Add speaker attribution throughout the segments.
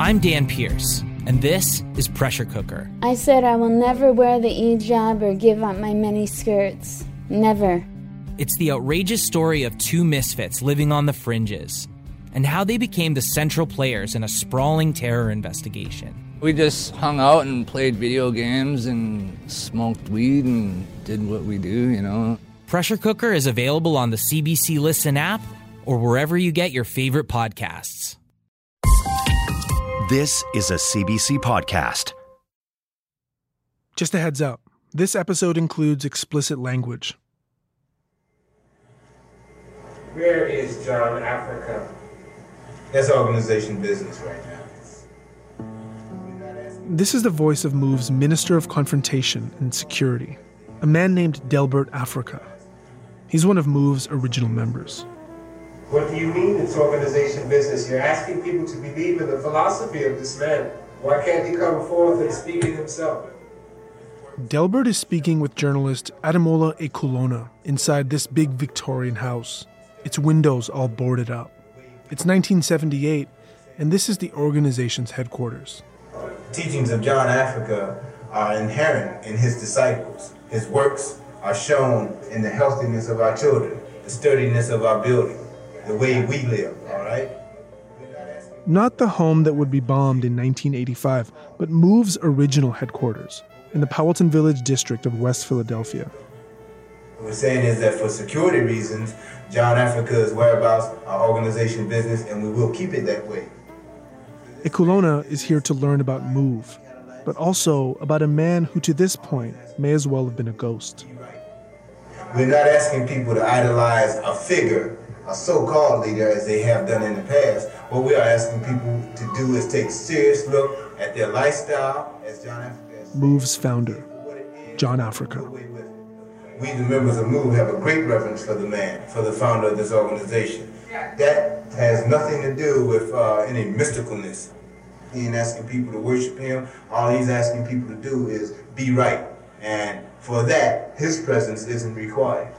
Speaker 1: I'm Dan Pierce, and this is Pressure Cooker.
Speaker 2: I said I will never wear the hijab or give up my many skirts. Never.
Speaker 1: It's the outrageous story of two misfits living on the fringes and how they became the central players in a sprawling terror investigation.
Speaker 3: We just hung out and played video games and smoked weed and did what we do, you know.
Speaker 1: Pressure Cooker is available on the CBC Listen app or wherever you get your favorite podcasts.
Speaker 4: This is a CBC podcast.
Speaker 5: Just a heads up this episode includes explicit language.
Speaker 6: Where is John Africa? That's organization business right now.
Speaker 5: This is the voice of MOVE's Minister of Confrontation and Security, a man named Delbert Africa. He's one of MOVE's original members.
Speaker 6: What do you mean it's organization business? You're asking people to believe in the philosophy of this man. Why can't he come forth and speak it himself?
Speaker 5: Delbert is speaking with journalist Ademola Ekulona inside this big Victorian house, its windows all boarded up. It's 1978, and this is the organization's headquarters.
Speaker 6: Teachings of John Africa are inherent in his disciples. His works are shown in the healthiness of our children, the sturdiness of our building, the way we live, all right?
Speaker 5: Not the home that would be bombed in 1985, but MOVE's original headquarters in the Powelton Village district of West Philadelphia.
Speaker 6: What we're saying is that for security reasons, John Africa's whereabouts are organization business, and we will keep it that way.
Speaker 5: Ekulona is here to learn about MOVE, but also about a man who to this point may as well have been a ghost.
Speaker 6: We're not asking people to idolize a figure, a so-called leader, as they have done in the past. What we are asking people to do is take a serious look at their lifestyle, as John Africa
Speaker 5: MOVE's founder, John Africa.
Speaker 6: We, the members of MOVE, have a great reverence for the man, for the founder of this organization. That has nothing to do with uh, any mysticalness. He ain't asking people to worship him. All he's asking people to do is be right. And for that, his presence isn't required.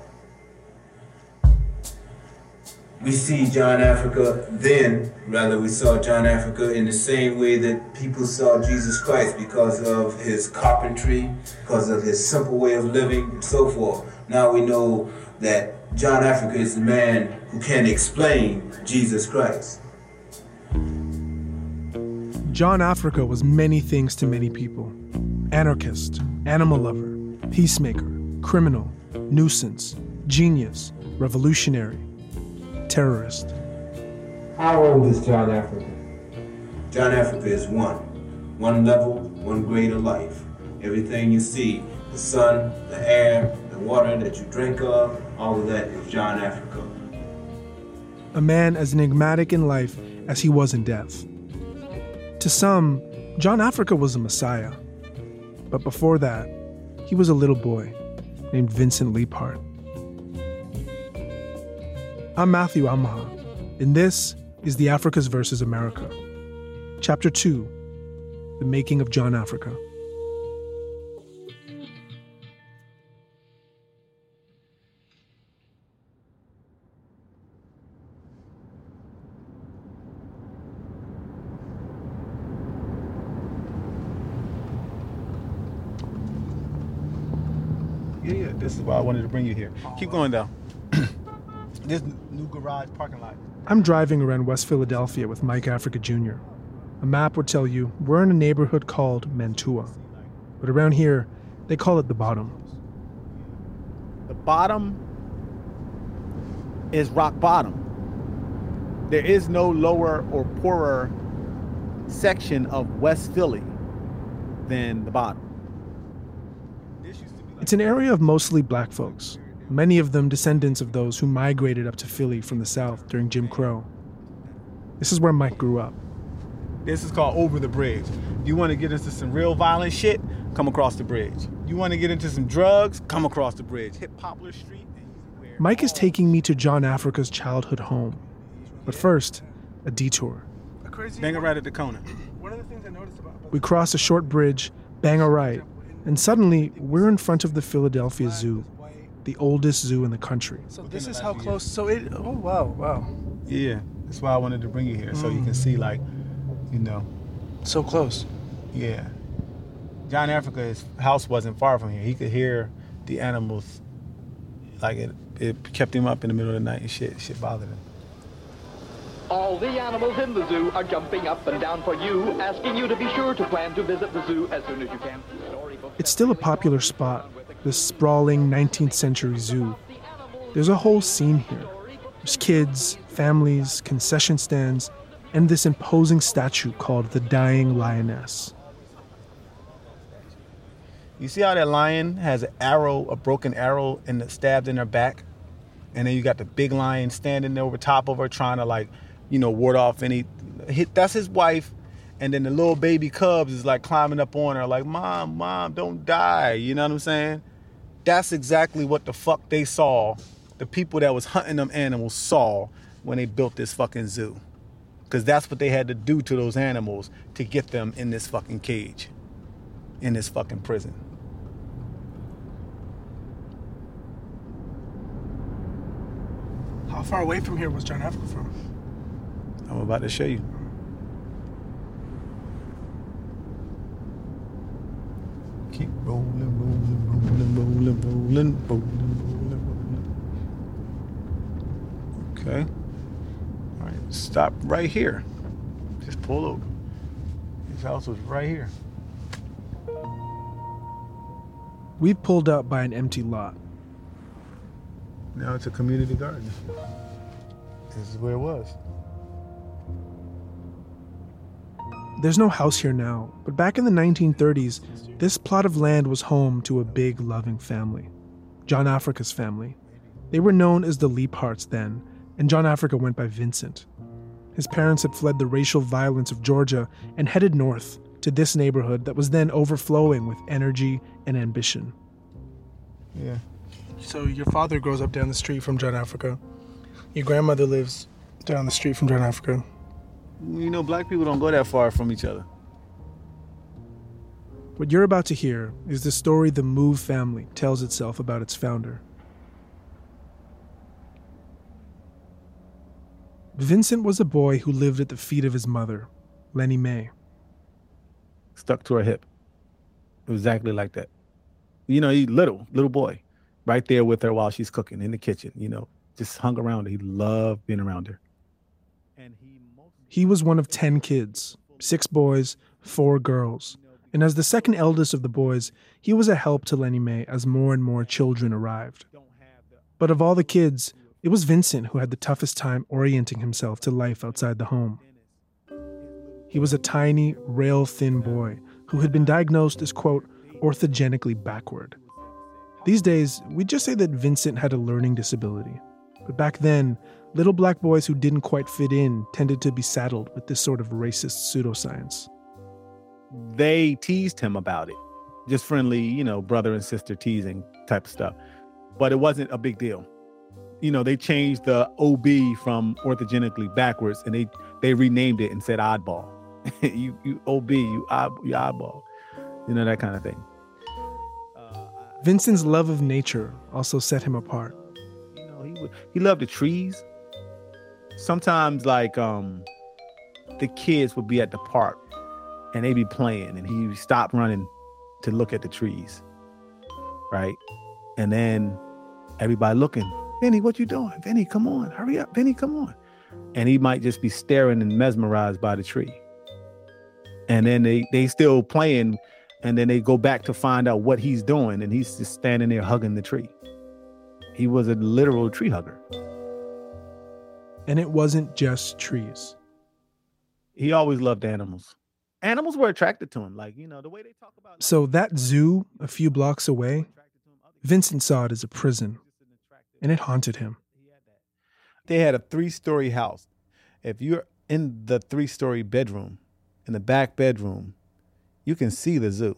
Speaker 6: We see John Africa then, rather, we saw John Africa in the same way that people saw Jesus Christ because of his carpentry, because of his simple way of living, and so forth. Now we know that John Africa is the man who can explain Jesus Christ.
Speaker 5: John Africa was many things to many people anarchist, animal lover, peacemaker, criminal, nuisance, genius, revolutionary, terrorist.
Speaker 6: How old is John Africa? John Africa is one. One level, one grade of life. Everything you see, the sun, the air, the water that you drink of, all of that is John Africa.
Speaker 5: A man as enigmatic in life as he was in death. To some, John Africa was a messiah. But before that, he was a little boy named Vincent Leaphart. I'm Matthew Amha, and this is the Africas versus America. Chapter 2 The Making of John Africa.
Speaker 7: Yeah, yeah. This is why I wanted to bring you here. Keep going down. This new garage parking lot.
Speaker 5: I'm driving around West Philadelphia with Mike Africa Jr. A map would tell you we're in a neighborhood called Mantua. But around here, they call it the bottom.
Speaker 7: The bottom is rock bottom. There is no lower or poorer section of West Philly than the bottom.
Speaker 5: It's an area of mostly black folks, many of them descendants of those who migrated up to Philly from the South during Jim Crow. This is where Mike grew up.
Speaker 7: This is called Over the Bridge. You want to get into some real violent shit? Come across the bridge. You want to get into some drugs? Come across the bridge. Hit Poplar Street.
Speaker 5: Mike is taking me to John Africa's childhood home. But first, a detour.
Speaker 7: A crazy bang it right at the corner.
Speaker 5: One of the things I noticed about We cross a short bridge, bang a right, and suddenly we're in front of the Philadelphia Zoo, the oldest zoo in the country.
Speaker 8: So this is how close. So it. Oh wow, wow.
Speaker 7: Yeah, that's why I wanted to bring you here, so you can see, mm. like, you know,
Speaker 5: So close.
Speaker 7: Yeah. John Africa, his house wasn't far from here. He could hear the animals. Like it, it kept him up in the middle of the night and shit. Shit bothered him.
Speaker 9: All the animals in the zoo are jumping up and down for you, asking you to be sure to plan to visit the zoo as soon as you can.
Speaker 5: It's still a popular spot, this sprawling 19th century zoo. There's a whole scene here. There's kids, families, concession stands, and this imposing statue called the Dying Lioness.
Speaker 7: You see how that lion has an arrow, a broken arrow, and stabbed in her back, and then you got the big lion standing over top of her, trying to like, you know, ward off any. Hit, that's his wife, and then the little baby cubs is like climbing up on her, like, "Mom, mom, don't die." You know what I'm saying? That's exactly what the fuck they saw. The people that was hunting them animals saw when they built this fucking zoo, because that's what they had to do to those animals to get them in this fucking cage, in this fucking prison.
Speaker 5: How far away from here was John Africa from?
Speaker 7: I'm about to show you. Keep rolling, rolling, rolling, rolling, rolling, rolling, rolling, rolling. Okay. All right, stop right here. Just pull over. His house was right here.
Speaker 5: We pulled up by an empty lot.
Speaker 7: Now it's a community garden. This is where it was.
Speaker 5: There's no house here now, but back in the 1930s, this plot of land was home to a big, loving family John Africa's family. They were known as the Leapharts then, and John Africa went by Vincent. His parents had fled the racial violence of Georgia and headed north to this neighborhood that was then overflowing with energy and ambition.
Speaker 7: Yeah.
Speaker 5: So your father grows up down the street from John Africa. Your grandmother lives down the street from John Africa.
Speaker 7: You know, black people don't go that far from each other.
Speaker 5: What you're about to hear is the story the Move family tells itself about its founder. Vincent was a boy who lived at the feet of his mother, Lenny Mae.
Speaker 7: Stuck to her hip. Exactly like that. You know, he little, little boy, right there with her while she's cooking in the kitchen, you know, just hung around her. He loved being around her.
Speaker 5: And he was one of 10 kids, six boys, four girls. And as the second eldest of the boys, he was a help to Lenny Mae as more and more children arrived. But of all the kids, it was Vincent who had the toughest time orienting himself to life outside the home. He was a tiny, rail thin boy who had been diagnosed as, quote, orthogenically backward. These days, we'd just say that Vincent had a learning disability. But back then, little black boys who didn't quite fit in tended to be saddled with this sort of racist pseudoscience.
Speaker 7: They teased him about it. Just friendly, you know, brother and sister teasing type of stuff. But it wasn't a big deal. You know, they changed the OB from orthogenically backwards and they they renamed it and said oddball. you you OB, you, odd, you oddball. You know, that kind of thing.
Speaker 5: Vincent's love of nature also set him apart.
Speaker 7: You know, he would, he loved the trees. Sometimes, like um, the kids would be at the park and they'd be playing, and he would stop running to look at the trees, right? And then everybody looking, Vinny, what you doing? Vinny, come on, hurry up, Vinny, come on. And he might just be staring and mesmerized by the tree. And then they they still playing and then they go back to find out what he's doing and he's just standing there hugging the tree he was a literal tree hugger
Speaker 5: And it wasn't just trees.
Speaker 7: he always loved animals animals were attracted to him like you know the way they talk about
Speaker 5: So that zoo a few blocks away, Vincent saw it as a prison, and it haunted him.
Speaker 7: they had a three-story house if you're in the three-story bedroom in the back bedroom you can see the zoo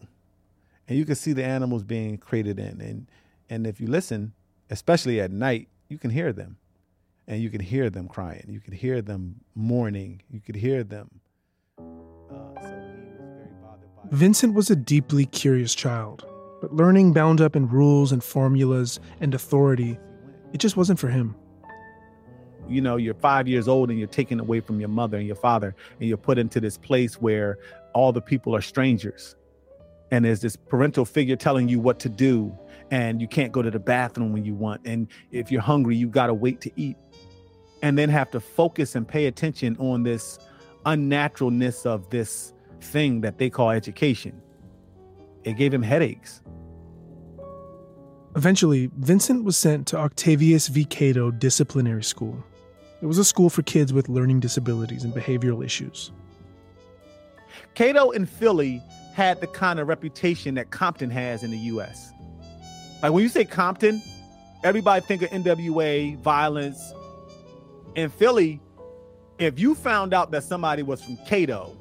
Speaker 7: and you can see the animals being created in and and if you listen especially at night you can hear them and you can hear them crying. You could hear them mourning. You could hear them uh,
Speaker 5: Vincent was a deeply curious child, but learning bound up in rules and formulas and authority, it just wasn't for him.
Speaker 7: you know you're five years old and you're taken away from your mother and your father and you're put into this place where all the people are strangers. And there's this parental figure telling you what to do and you can't go to the bathroom when you want. And if you're hungry you got to wait to eat and then have to focus and pay attention on this unnaturalness of this thing that they call education it gave him headaches
Speaker 5: Eventually, Vincent was sent to Octavius V. Catto Disciplinary School. It was a school for kids with learning disabilities and behavioral issues.
Speaker 7: Catto in Philly had the kind of reputation that Compton has in the US. Like when you say Compton, everybody think of NWA, violence. In Philly, if you found out that somebody was from Catto,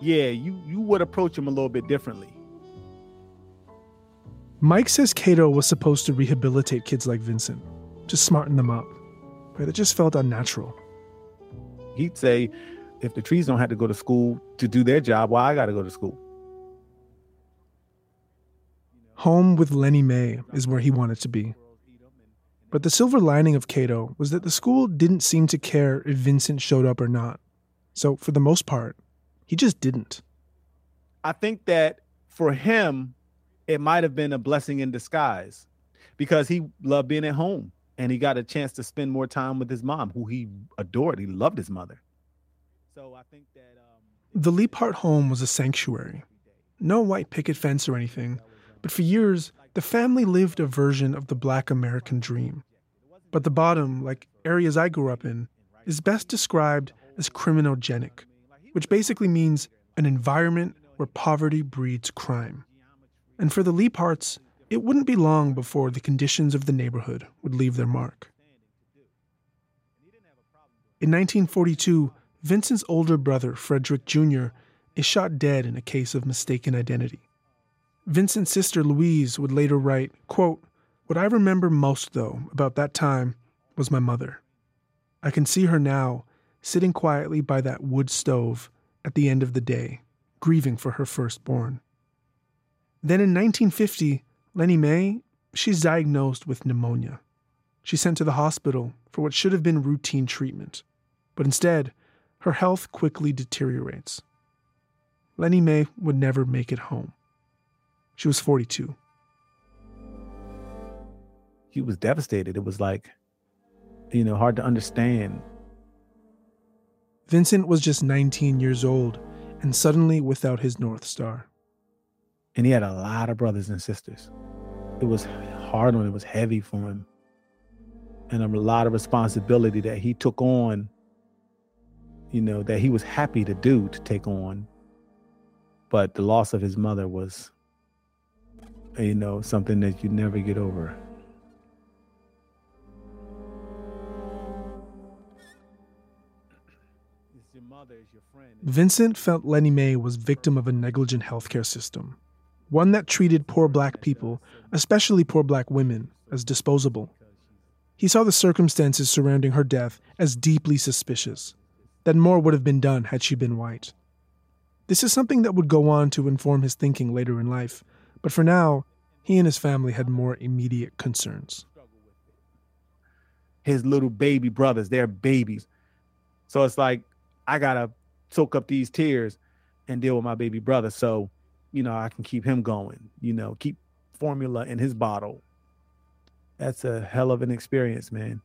Speaker 7: yeah, you you would approach them a little bit differently.
Speaker 5: Mike says Cato was supposed to rehabilitate kids like Vincent, just smarten them up, but it just felt unnatural.
Speaker 7: He'd say, if the trees don't have to go to school to do their job, why I got to go to school?
Speaker 5: Home with Lenny Mae is where he wanted to be. But the silver lining of Catto was that the school didn't seem to care if Vincent showed up or not. So, for the most part, he just didn't.
Speaker 7: I think that for him, it might have been a blessing in disguise because he loved being at home and he got a chance to spend more time with his mom, who he adored. He loved his mother. So I think that um,
Speaker 5: the Leaphart home was a sanctuary. No white picket fence or anything, but for years, the family lived a version of the black American dream. But the bottom, like areas I grew up in, is best described as criminogenic, which basically means an environment where poverty breeds crime. And for the Leapharts, it wouldn't be long before the conditions of the neighborhood would leave their mark. In 1942, Vincent's older brother, Frederick Jr., is shot dead in a case of mistaken identity. Vincent's sister Louise would later write, quote, What I remember most, though, about that time was my mother. I can see her now, sitting quietly by that wood stove at the end of the day, grieving for her firstborn. Then in 1950, Lennie Mae, she's diagnosed with pneumonia. She's sent to the hospital for what should have been routine treatment, but instead, her health quickly deteriorates. Lennie Mae would never make it home. She was 42.
Speaker 7: He was devastated. It was like, you know, hard to understand.
Speaker 5: Vincent was just 19 years old and suddenly without his North Star
Speaker 7: and he had a lot of brothers and sisters. It was hard on him, it was heavy for him. And a lot of responsibility that he took on, you know, that he was happy to do to take on. But the loss of his mother was, you know, something that you never get over.
Speaker 5: Vincent felt Lenny Mae was victim of a negligent healthcare system one that treated poor black people, especially poor black women, as disposable. He saw the circumstances surrounding her death as deeply suspicious, that more would have been done had she been white. This is something that would go on to inform his thinking later in life, but for now, he and his family had more immediate concerns.
Speaker 7: His little baby brothers, they're babies. So it's like, I gotta soak up these tears and deal with my baby brother. So you know, I can keep him going, you know, keep formula in his bottle. That's a hell of an experience, man.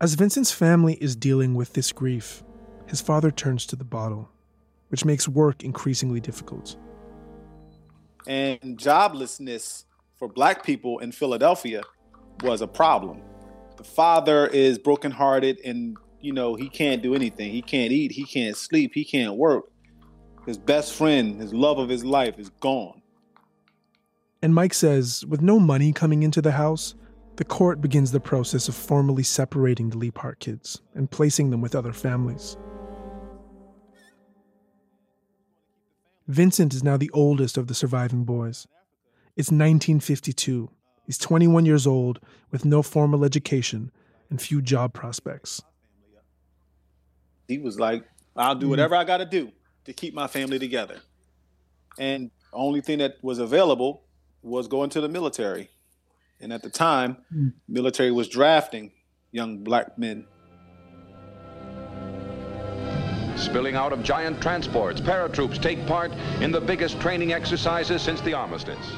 Speaker 5: As Vincent's family is dealing with this grief, his father turns to the bottle, which makes work increasingly difficult.
Speaker 10: And joblessness for black people in Philadelphia was a problem. The father is brokenhearted and you know, he can't do anything. He can't eat, he can't sleep, he can't work his best friend, his love of his life is gone.
Speaker 5: And Mike says, with no money coming into the house, the court begins the process of formally separating the Leaphart kids and placing them with other families. Vincent is now the oldest of the surviving boys. It's 1952. He's 21 years old with no formal education and few job prospects.
Speaker 10: He was like, I'll do mm-hmm. whatever I got to do to keep my family together. And the only thing that was available was going to the military. And at the time, mm. military was drafting young black men.
Speaker 11: Spilling out of giant transports, paratroops take part in the biggest training exercises since the armistice.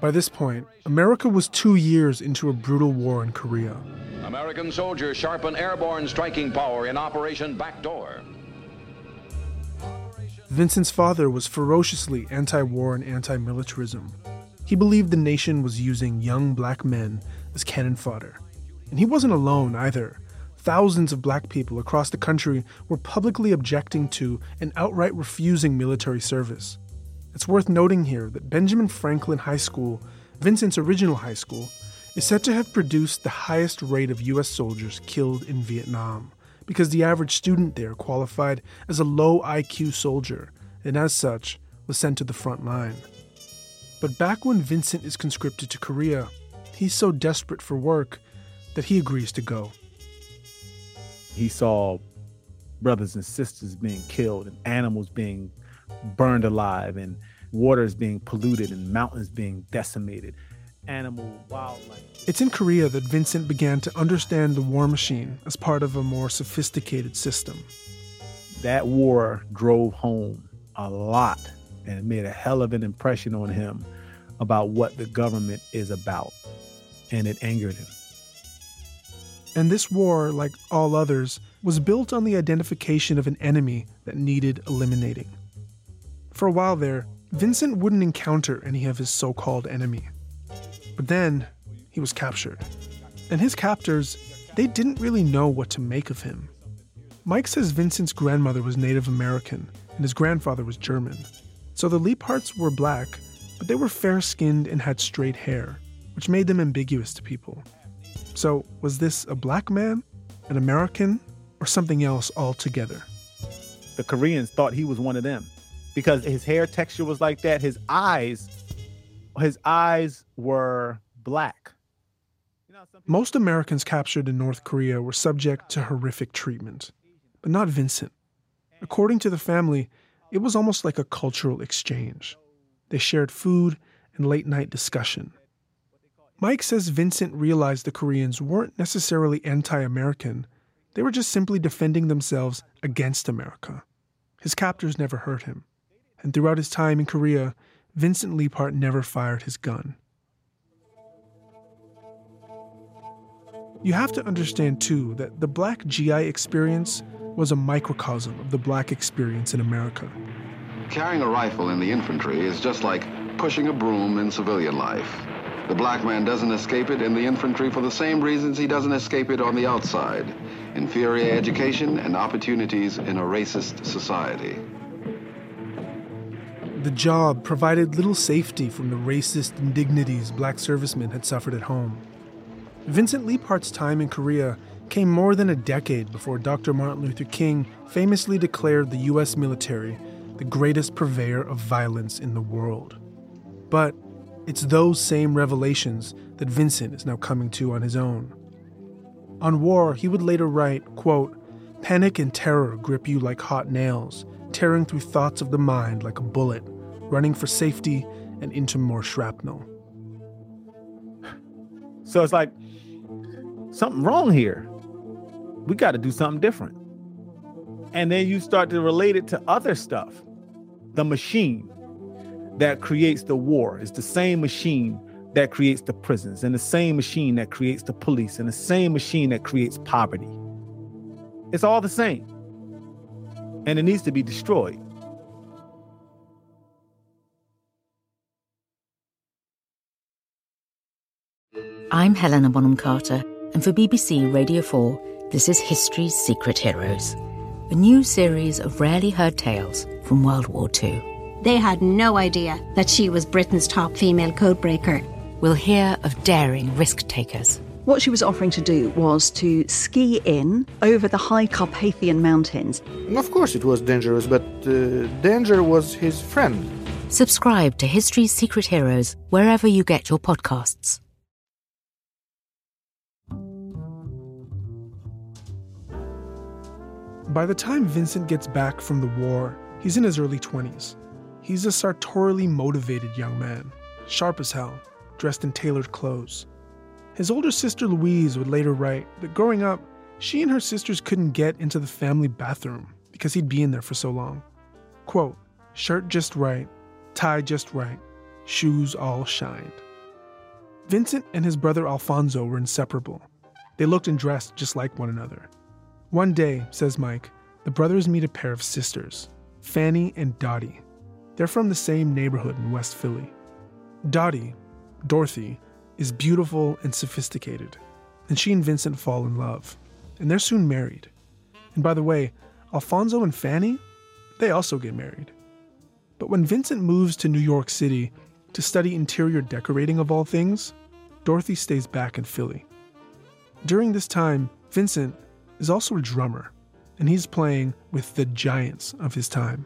Speaker 5: By this point, America was two years into a brutal war in Korea.
Speaker 11: American soldiers sharpen airborne striking power in Operation Backdoor.
Speaker 5: Vincent's father was ferociously anti war and anti militarism. He believed the nation was using young black men as cannon fodder. And he wasn't alone either. Thousands of black people across the country were publicly objecting to and outright refusing military service. It's worth noting here that Benjamin Franklin High School, Vincent's original high school, is said to have produced the highest rate of U.S. soldiers killed in Vietnam because the average student there qualified as a low IQ soldier and, as such, was sent to the front line. But back when Vincent is conscripted to Korea, he's so desperate for work that he agrees to go.
Speaker 7: He saw brothers and sisters being killed and animals being burned alive and waters being polluted and mountains being decimated. Animal, wildlife.
Speaker 5: It's in Korea that Vincent began to understand the war machine as part of a more sophisticated system.
Speaker 7: That war drove home a lot and it made a hell of an impression on him about what the government is about. And it angered him.
Speaker 5: And this war, like all others, was built on the identification of an enemy that needed eliminating. For a while there, Vincent wouldn't encounter any of his so called enemy. But then, he was captured. And his captors, they didn't really know what to make of him. Mike says Vincent's grandmother was Native American and his grandfather was German. So the Leapharts were black, but they were fair skinned and had straight hair, which made them ambiguous to people. So, was this a black man, an American, or something else altogether?
Speaker 7: The Koreans thought he was one of them because his hair texture was like that. His eyes, his eyes were black.
Speaker 5: Most Americans captured in North Korea were subject to horrific treatment, but not Vincent. According to the family, it was almost like a cultural exchange. They shared food and late night discussion. Mike says Vincent realized the Koreans weren't necessarily anti American, they were just simply defending themselves against America. His captors never hurt him, and throughout his time in Korea, Vincent Leaphart never fired his gun. You have to understand, too, that the black GI experience was a microcosm of the black experience in America.
Speaker 12: Carrying a rifle in the infantry is just like pushing a broom in civilian life. The black man doesn't escape it in the infantry for the same reasons he doesn't escape it on the outside inferior education and opportunities in a racist society.
Speaker 5: The job provided little safety from the racist indignities black servicemen had suffered at home. Vincent Leaphart's time in Korea came more than a decade before Dr. Martin Luther King famously declared the U.S. military the greatest purveyor of violence in the world. But it's those same revelations that Vincent is now coming to on his own. On war, he would later write, quote, Panic and terror grip you like hot nails, tearing through thoughts of the mind like a bullet, running for safety and into more shrapnel.
Speaker 7: So it's like something wrong here. We got to do something different. And then you start to relate it to other stuff. The machine that creates the war is the same machine that creates the prisons, and the same machine that creates the police, and the same machine that creates poverty. It's all the same. And it needs to be destroyed.
Speaker 13: I'm Helena Bonham Carter, and for BBC Radio 4, this is History's Secret Heroes, a new series of rarely heard tales from World War II.
Speaker 14: They had no idea that she was Britain's top female codebreaker.
Speaker 13: We'll hear of daring risk takers.
Speaker 15: What she was offering to do was to ski in over the high Carpathian mountains.
Speaker 16: Of course, it was dangerous, but uh, danger was his friend.
Speaker 13: Subscribe to History's Secret Heroes wherever you get your podcasts.
Speaker 5: By the time Vincent gets back from the war, he's in his early 20s. He's a sartorially motivated young man, sharp as hell, dressed in tailored clothes. His older sister Louise would later write that growing up, she and her sisters couldn't get into the family bathroom because he'd be in there for so long. Quote, shirt just right, tie just right, shoes all shined. Vincent and his brother Alfonso were inseparable. They looked and dressed just like one another. One day, says Mike, the brothers meet a pair of sisters, Fanny and Dottie. They're from the same neighborhood in West Philly. Dottie, Dorothy, is beautiful and sophisticated, and she and Vincent fall in love, and they're soon married. And by the way, Alfonso and Fanny, they also get married. But when Vincent moves to New York City to study interior decorating of all things, Dorothy stays back in Philly. During this time, Vincent is also a drummer, and he's playing with the giants of his time.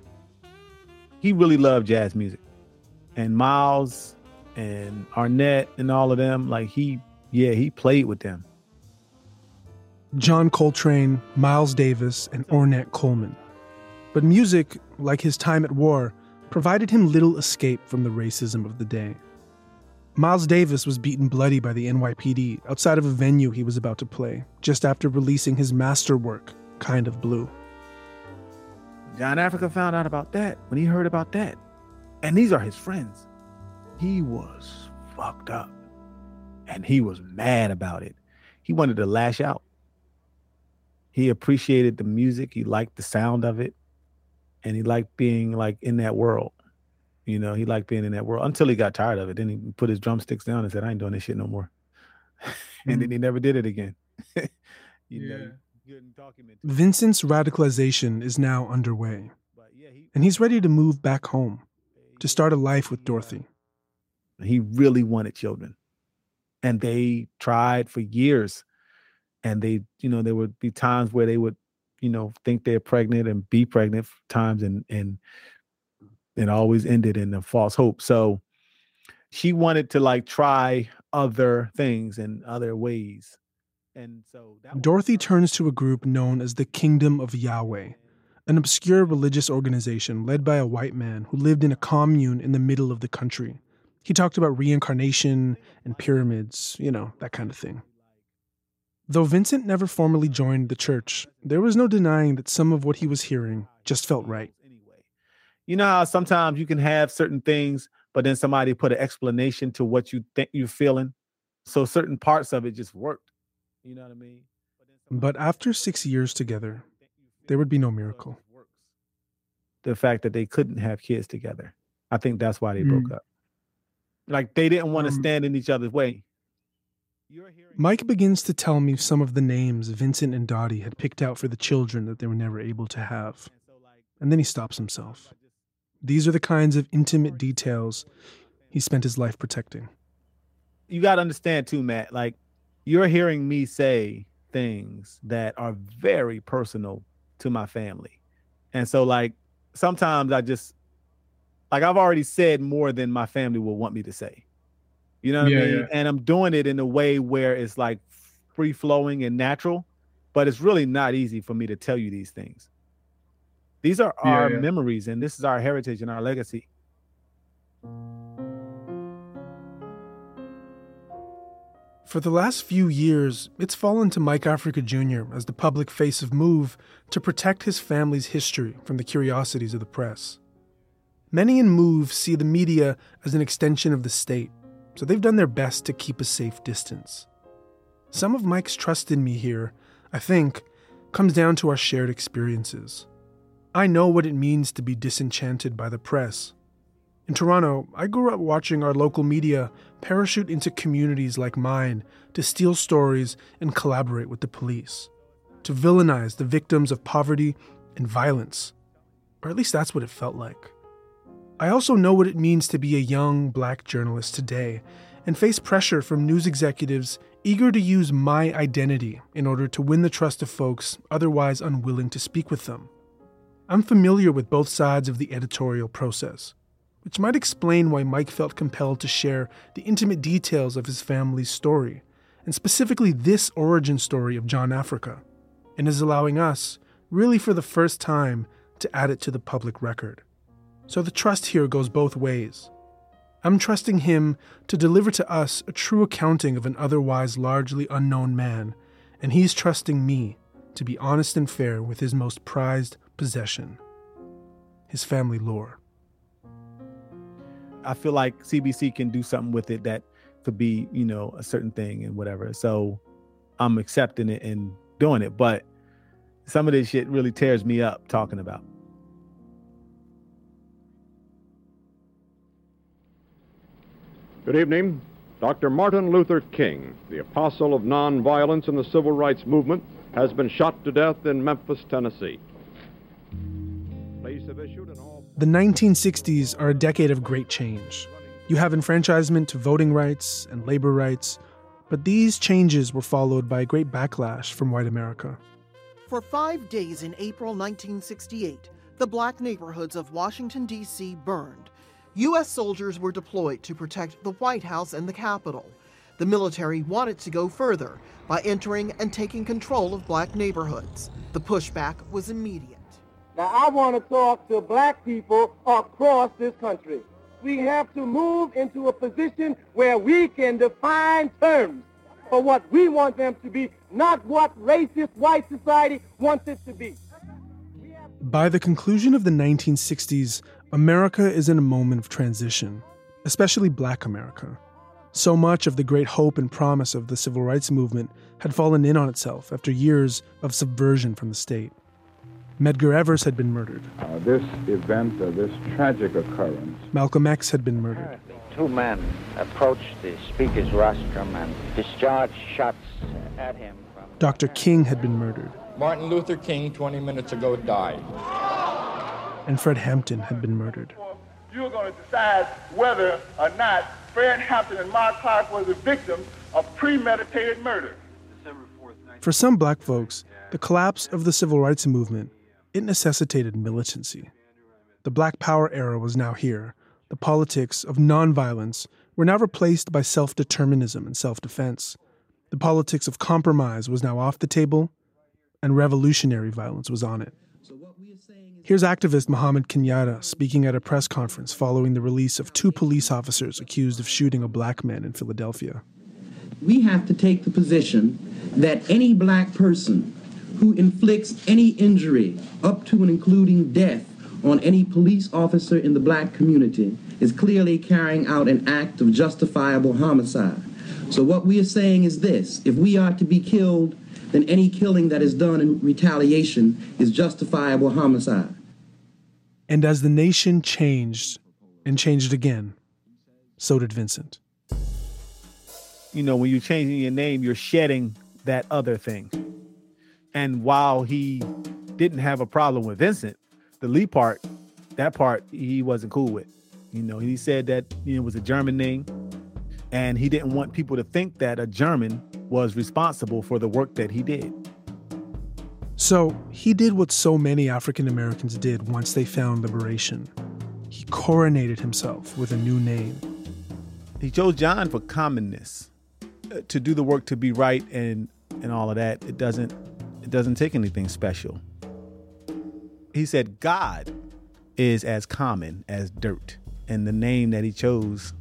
Speaker 7: He really loved jazz music. And Miles and Ornette and all of them, like he, yeah, he played with them.
Speaker 5: John Coltrane, Miles Davis, and Ornette Coleman. But music, like his time at war, provided him little escape from the racism of the day. Miles Davis was beaten bloody by the NYPD outside of a venue he was about to play, just after releasing his masterwork, Kind of Blue.
Speaker 7: John Africa found out about that when he heard about that. And these are his friends. He was fucked up. And he was mad about it. He wanted to lash out. He appreciated the music, he liked the sound of it, and he liked being like in that world. You know, he liked being in that world until he got tired of it. Then he put his drumsticks down and said, I ain't doing this shit no more. and then mm-hmm. he never did it again. you
Speaker 5: Yeah.
Speaker 7: know,
Speaker 5: Vincent's radicalization is now underway, and he's ready to move back home to start a life with uh, Dorothy.
Speaker 7: he really wanted children. And they tried for years. And they, you know, there would be times where they would, you know, think they're pregnant and be pregnant times and and it always ended in a false hope. So she wanted to like try other things and other ways. And so
Speaker 5: Dorothy turns to a group known as the Kingdom of Yahweh, an obscure religious organization led by a white man who lived in a commune in the middle of the country. He talked about reincarnation and pyramids, you know, that kind of thing. Though Vincent never formally joined the church, there was no denying that some of what he was hearing just felt right.
Speaker 7: you know how sometimes you can have certain things, but then somebody put an explanation to what you think you're feeling. So certain parts of it just worked. You know what I mean?
Speaker 5: But after six years together, there would be no miracle.
Speaker 7: The fact that they couldn't have kids together. I think that's why they broke
Speaker 5: Mm.
Speaker 7: up. Like they didn't want to
Speaker 5: Um,
Speaker 7: stand in each other's way.
Speaker 5: Mike begins to tell me some of the names Vincent and Dottie had picked out for the children that they were never able to have. And then he stops himself. These are the kinds of intimate details he spent his life protecting.
Speaker 7: You got to understand too, Matt. Like you're hearing me say things that are very personal to my family. And so like sometimes I just like I've already said more than my family will want me to say. You know what
Speaker 17: Yeah,
Speaker 7: I mean?
Speaker 17: yeah.
Speaker 7: And I'm doing it in a way where it's like free flowing and natural, but it's really not easy for me to tell you these things. These are
Speaker 17: Yeah,
Speaker 7: our memories and this is our heritage and our legacy.
Speaker 5: For the last few years, it's fallen to Mike Africa Jr. as the public face of Move to protect his family's history from the curiosities of the press. Many in Move see the media as an extension of the state, so they've done their best to keep a safe distance. Some of Mike's trust in me here, I think, comes down to our shared experiences. I know what it means to be disenchanted by the press. In Toronto, I grew up watching our local media parachute into communities like mine to steal stories and collaborate with the police, to villainize the victims of poverty and violence. Or at least that's what it felt like. I also know what it means to be a young black journalist today and face pressure from news executives eager to use my identity in order to win the trust of folks otherwise unwilling to speak with them. I'm familiar with both sides of the editorial process, which might explain why Mike felt compelled to share the intimate details of his family's story, and specifically this origin story of John Africa, and is allowing us, really for the first time, to add it to the public record. So the trust here goes both ways. I'm trusting him to deliver to us a true accounting of an otherwise largely unknown man, and he's trusting me to be honest and fair with his most prized possession his family lore.
Speaker 7: I feel like CBC can do something with it that could be, you know, a certain thing and whatever. So I'm accepting it and doing it. But some of this shit really tears me up talking about.
Speaker 17: Good evening. Dr. Martin Luther King, the apostle of nonviolence in the civil rights movement, has been shot to death in Memphis, Tennessee.
Speaker 5: The 1960s are a decade of great change. You have enfranchisement to voting rights and labor rights, but these changes were followed by a great backlash from white America.
Speaker 18: For five days in April 1968, the black neighborhoods of Washington, D.C. burned. U.S. soldiers were deployed to protect the White House and the Capitol. The military wanted to go further by entering and taking control of black neighborhoods. The pushback was immediate.
Speaker 19: Now, I want to talk to black people across this country. We have to move into a position where we can define terms for what we want them to be, not what racist white society wants it to be.
Speaker 5: By the conclusion of the 1960s, America is in a moment of transition, especially black America. So much of the great hope and promise of the civil rights movement had fallen in on itself after years of subversion from the state. Medgar Evers had been murdered.
Speaker 20: Uh, this event, uh, this tragic occurrence.
Speaker 5: Malcolm X had been murdered.
Speaker 21: Two men approached the speaker's rostrum and discharged shots at him.
Speaker 5: Dr. King had been murdered.
Speaker 22: Martin Luther King, 20 minutes ago, died.
Speaker 5: And Fred Hampton had been murdered.
Speaker 23: You're going to decide whether or not Fred Hampton and Mark Clark were the victims of premeditated murder.
Speaker 5: For some black folks, the collapse of the civil rights movement it necessitated militancy. The Black Power era was now here. The politics of nonviolence were now replaced by self determinism and self defense. The politics of compromise was now off the table, and revolutionary violence was on it. Here's activist Muhammad Kenyatta speaking at a press conference following the release of two police officers accused of shooting a black man in Philadelphia.
Speaker 24: We have to take the position that any black person who inflicts any injury, up to and including death, on any police officer in the black community is clearly carrying out an act of justifiable homicide. So, what we are saying is this if we are to be killed, then any killing that is done in retaliation is justifiable homicide.
Speaker 5: And as the nation changed and changed again, so did Vincent.
Speaker 7: You know, when you're changing your name, you're shedding that other thing. And while he didn't have a problem with Vincent, the Lee part, that part he wasn't cool with. You know, he said that you know it was a German name, and he didn't want people to think that a German was responsible for the work that he did.
Speaker 5: So he did what so many African Americans did once they found liberation. He coronated himself with a new name.
Speaker 7: He chose John for commonness, uh, to do the work to be right and and all of that. It doesn't it doesn't take anything special. He said God is as common as dirt, and the name that he chose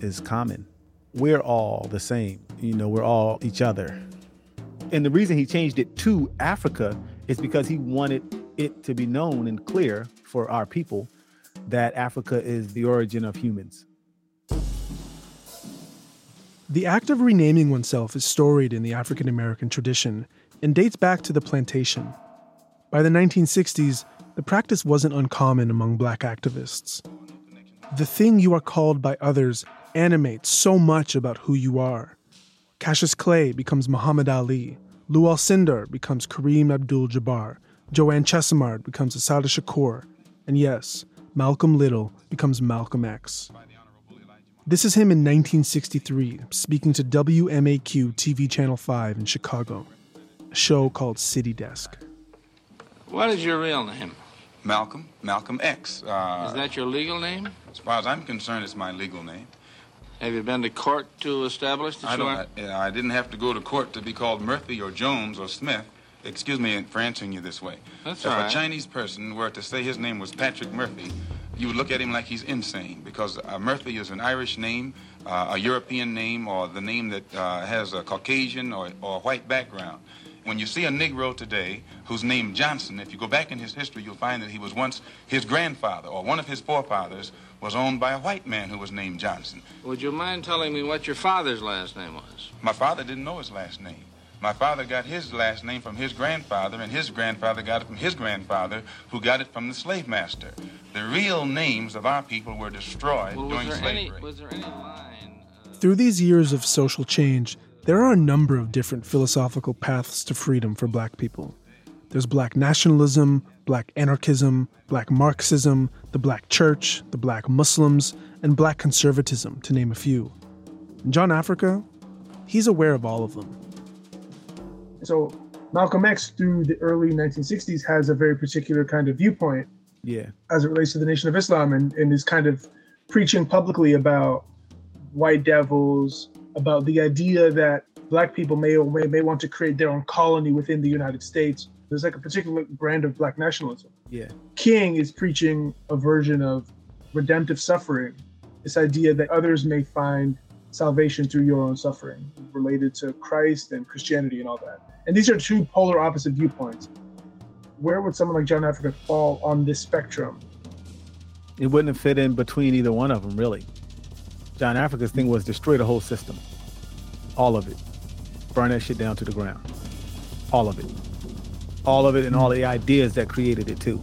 Speaker 7: is common. We're all the same. You know, we're all each other. And the reason he changed it to Africa is because he wanted it to be known and clear for our people that Africa is the origin of humans.
Speaker 5: The act of renaming oneself is storied in the African American tradition and dates back to the plantation. By the 1960s, the practice wasn't uncommon among black activists. The thing you are called by others animates so much about who you are. Cassius Clay becomes Muhammad Ali, Lew Alcindor becomes Kareem Abdul Jabbar, Joanne Chesimard becomes Assata Shakur, and yes, Malcolm Little becomes Malcolm X. This is him in 1963, speaking to WMAQ TV Channel 5 in Chicago show called City Desk.
Speaker 25: What is your real name?
Speaker 26: Malcolm, Malcolm X. Uh,
Speaker 25: is that your legal name?
Speaker 26: As far as I'm concerned, it's my legal name.
Speaker 25: Have you been to court to establish that
Speaker 26: I
Speaker 25: you
Speaker 26: don't.
Speaker 25: are?
Speaker 26: I, I didn't have to go to court to be called Murphy or Jones or Smith. Excuse me for answering you this way.
Speaker 25: That's
Speaker 26: if
Speaker 25: all right.
Speaker 26: a Chinese person were to say his name was Patrick Murphy, you would look at him like he's insane because uh, Murphy is an Irish name, uh, a European name, or the name that uh, has a Caucasian or, or white background. When you see a Negro today who's named Johnson, if you go back in his history, you'll find that he was once his grandfather or one of his forefathers was owned by a white man who was named Johnson.
Speaker 25: Would you mind telling me what your father's last name was?
Speaker 26: My father didn't know his last name. My father got his last name from his grandfather, and his grandfather got it from his grandfather, who got it from the slave master. The real names of our people were destroyed
Speaker 25: Well, was
Speaker 26: during
Speaker 25: there
Speaker 26: slavery.
Speaker 25: any was there any line?
Speaker 5: Uh, Through these years of social change, there are a number of different philosophical paths to freedom for black people. There's black nationalism, black anarchism, black Marxism, the black church, the black Muslims, and black conservatism, to name a few. John Africa, he's aware of all of them.
Speaker 27: So Malcolm X, through the early 1960s, has a very particular kind of viewpoint
Speaker 7: Yeah.
Speaker 27: as it relates to the Nation of Islam and, and is kind of preaching publicly about white devils, about the idea that black people may or may, may want to create their own colony within the United States. There's like a particular brand of black nationalism.
Speaker 7: Yeah.
Speaker 27: King is preaching a version of redemptive suffering, this idea that others may find salvation through your own suffering, related to Christ and Christianity and all that. And these are two polar opposite viewpoints. Where would someone like John Africa fall on this spectrum?
Speaker 7: It wouldn't fit in between either one of them, really. John Africa's thing was destroy the whole system. All of it. Burn that shit down to the ground. All of it. All of it and all the ideas that created it too.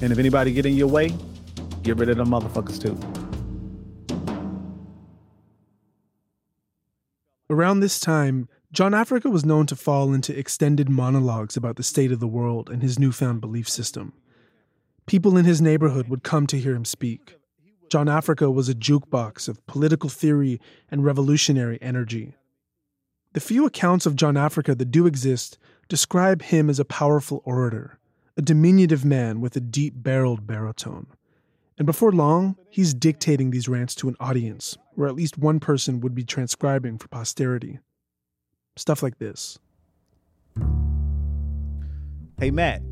Speaker 7: And if anybody get in your way, get rid of them motherfuckers too.
Speaker 5: Around this time, John Africa was known to fall into extended monologues about the state of the world and his newfound belief system. People in his neighborhood would come to hear him speak. John Africa was a jukebox of political theory and revolutionary energy. The few accounts of John Africa that do exist describe him as a powerful orator, a diminutive man with a deep barreled baritone. And before long, he's dictating these rants to an audience, where at least one person would be transcribing for posterity. Stuff like this.
Speaker 7: Hey, Matt,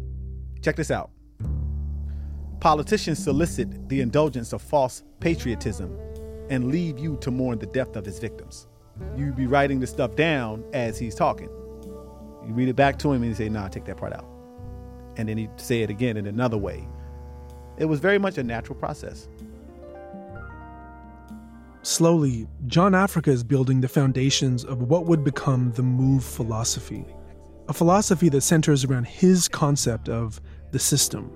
Speaker 7: check this out. Politicians solicit the indulgence of false patriotism and leave you to mourn the death of his victims. You'd be writing this stuff down as he's talking. You read it back to him and you say, nah, take that part out. And then he'd say it again in another way. It was very much a natural process.
Speaker 5: Slowly, John Africa is building the foundations of what would become the Move philosophy, a philosophy that centers around his concept of the system.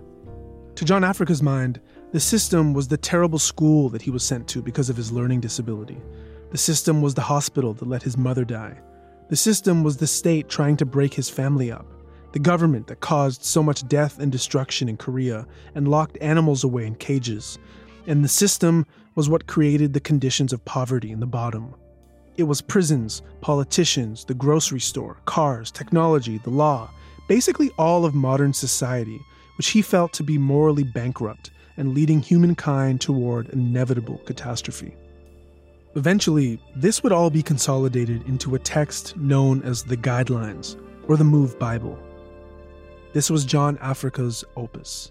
Speaker 5: To John Africa's mind, the system was the terrible school that he was sent to because of his learning disability. The system was the hospital that let his mother die. The system was the state trying to break his family up. The government that caused so much death and destruction in Korea and locked animals away in cages. And the system was what created the conditions of poverty in the bottom. It was prisons, politicians, the grocery store, cars, technology, the law, basically all of modern society, which he felt to be morally bankrupt and leading humankind toward inevitable catastrophe. Eventually, this would all be consolidated into a text known as the Guidelines, or the Move Bible. This was John Africa's opus.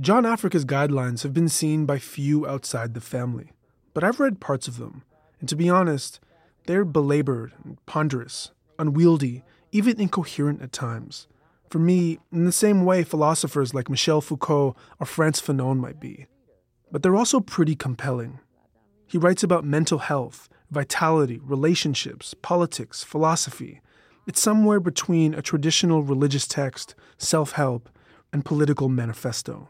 Speaker 5: John Africa's guidelines have been seen by few outside the family, but I've read parts of them, and to be honest, they're belabored, and ponderous, unwieldy, even incoherent at times. For me, in the same way philosophers like Michel Foucault or Frantz Fanon might be. But they're also pretty compelling. He writes about mental health, vitality, relationships, politics, philosophy. It's somewhere between a traditional religious text, self help, and political manifesto.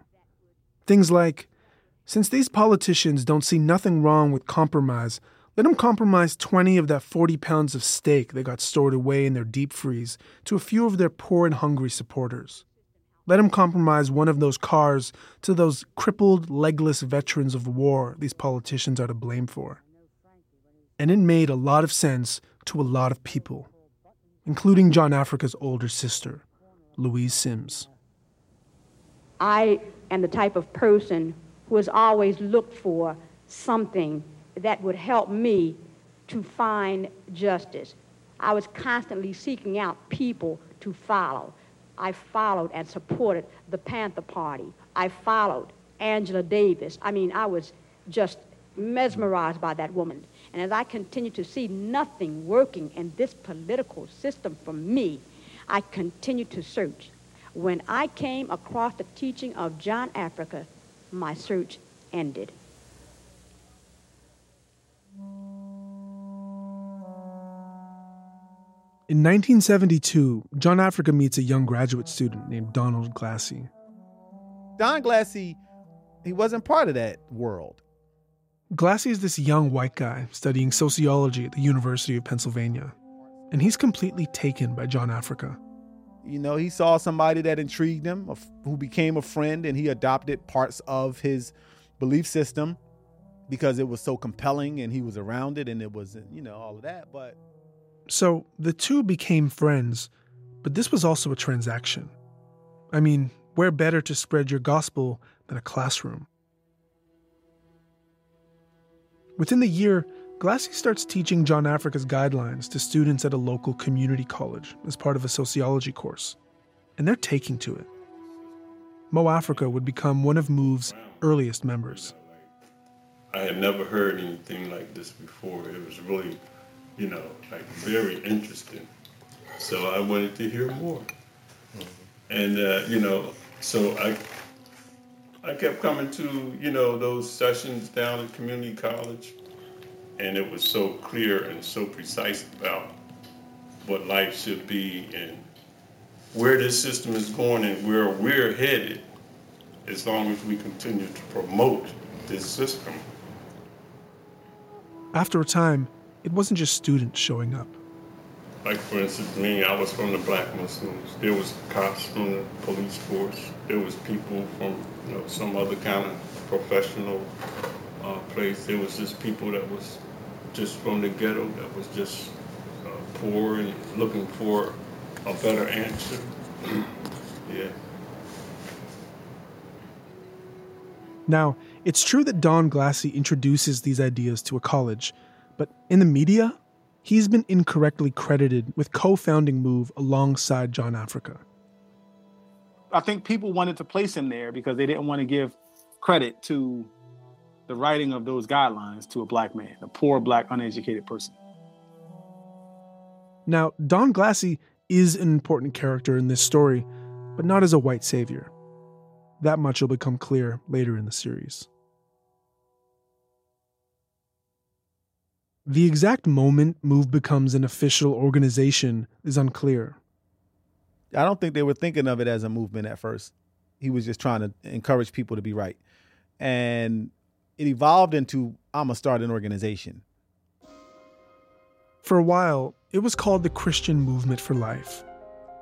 Speaker 5: Things like Since these politicians don't see nothing wrong with compromise, let them compromise 20 of that 40 pounds of steak they got stored away in their deep freeze to a few of their poor and hungry supporters. Let them compromise one of those cars to those crippled, legless veterans of war these politicians are to blame for. And it made a lot of sense to a lot of people, including John Africa's older sister, Louise Sims.
Speaker 28: I am the type of person who has always looked for something that would help me to find justice. I was constantly seeking out people to follow, I followed and supported the Panther Party. I followed Angela Davis. I mean, I was just mesmerized by that woman. And as I continued to see nothing working in this political system for me, I continued to search. When I came across the teaching of John Africa, my search ended.
Speaker 5: In 1972, John Africa meets a young graduate student named Donald Glassey.
Speaker 7: Don Glassey, he wasn't part of that world.
Speaker 5: Glassey is this young white guy studying sociology at the University of Pennsylvania, and he's completely taken by John Africa.
Speaker 7: You know, he saw somebody that intrigued him, who became a friend, and he adopted parts of his belief system because it was so compelling and he was around it and it was, you know, all of that. But
Speaker 5: so the two became friends, but this was also a transaction. I mean, where better to spread your gospel than a classroom? Within the year, Glassey starts teaching John Africa's guidelines to students at a local community college as part of a sociology course, and they're taking to it. Mo Africa would become one of MOVE's earliest members.
Speaker 29: I had never heard anything like this before. It was really, you know, like very interesting. So I wanted to hear more. And, uh, you know, so I I kept coming to, you know, those sessions down at community college, and it was so clear and so precise about what life should be and where this system is going and where we're headed as long as we continue to promote this system.
Speaker 5: After a time, it wasn't just students showing up.
Speaker 29: Like, for instance, me, I was from the black Muslims. There was cops from the police force. There was people from you know, some other kind of professional uh, place. There was just people that was just from the ghetto that was just uh, poor and looking for a better answer. yeah.
Speaker 5: Now, it's true that Don Glassey introduces these ideas to a college, but in the media, he's been incorrectly credited with co founding MOVE alongside John Africa.
Speaker 7: I think people wanted to place him there because they didn't want to give credit to the writing of those guidelines to a black man, a poor, black, uneducated person.
Speaker 5: Now, Don Glassey is an important character in this story, but not as a white savior. That much will become clear later in the series. The exact moment MOVE becomes an official organization is unclear.
Speaker 7: I don't think they were thinking of it as a movement at first. He was just trying to encourage people to be right. And it evolved into I'm going to start an organization.
Speaker 5: For a while, it was called the Christian Movement for Life.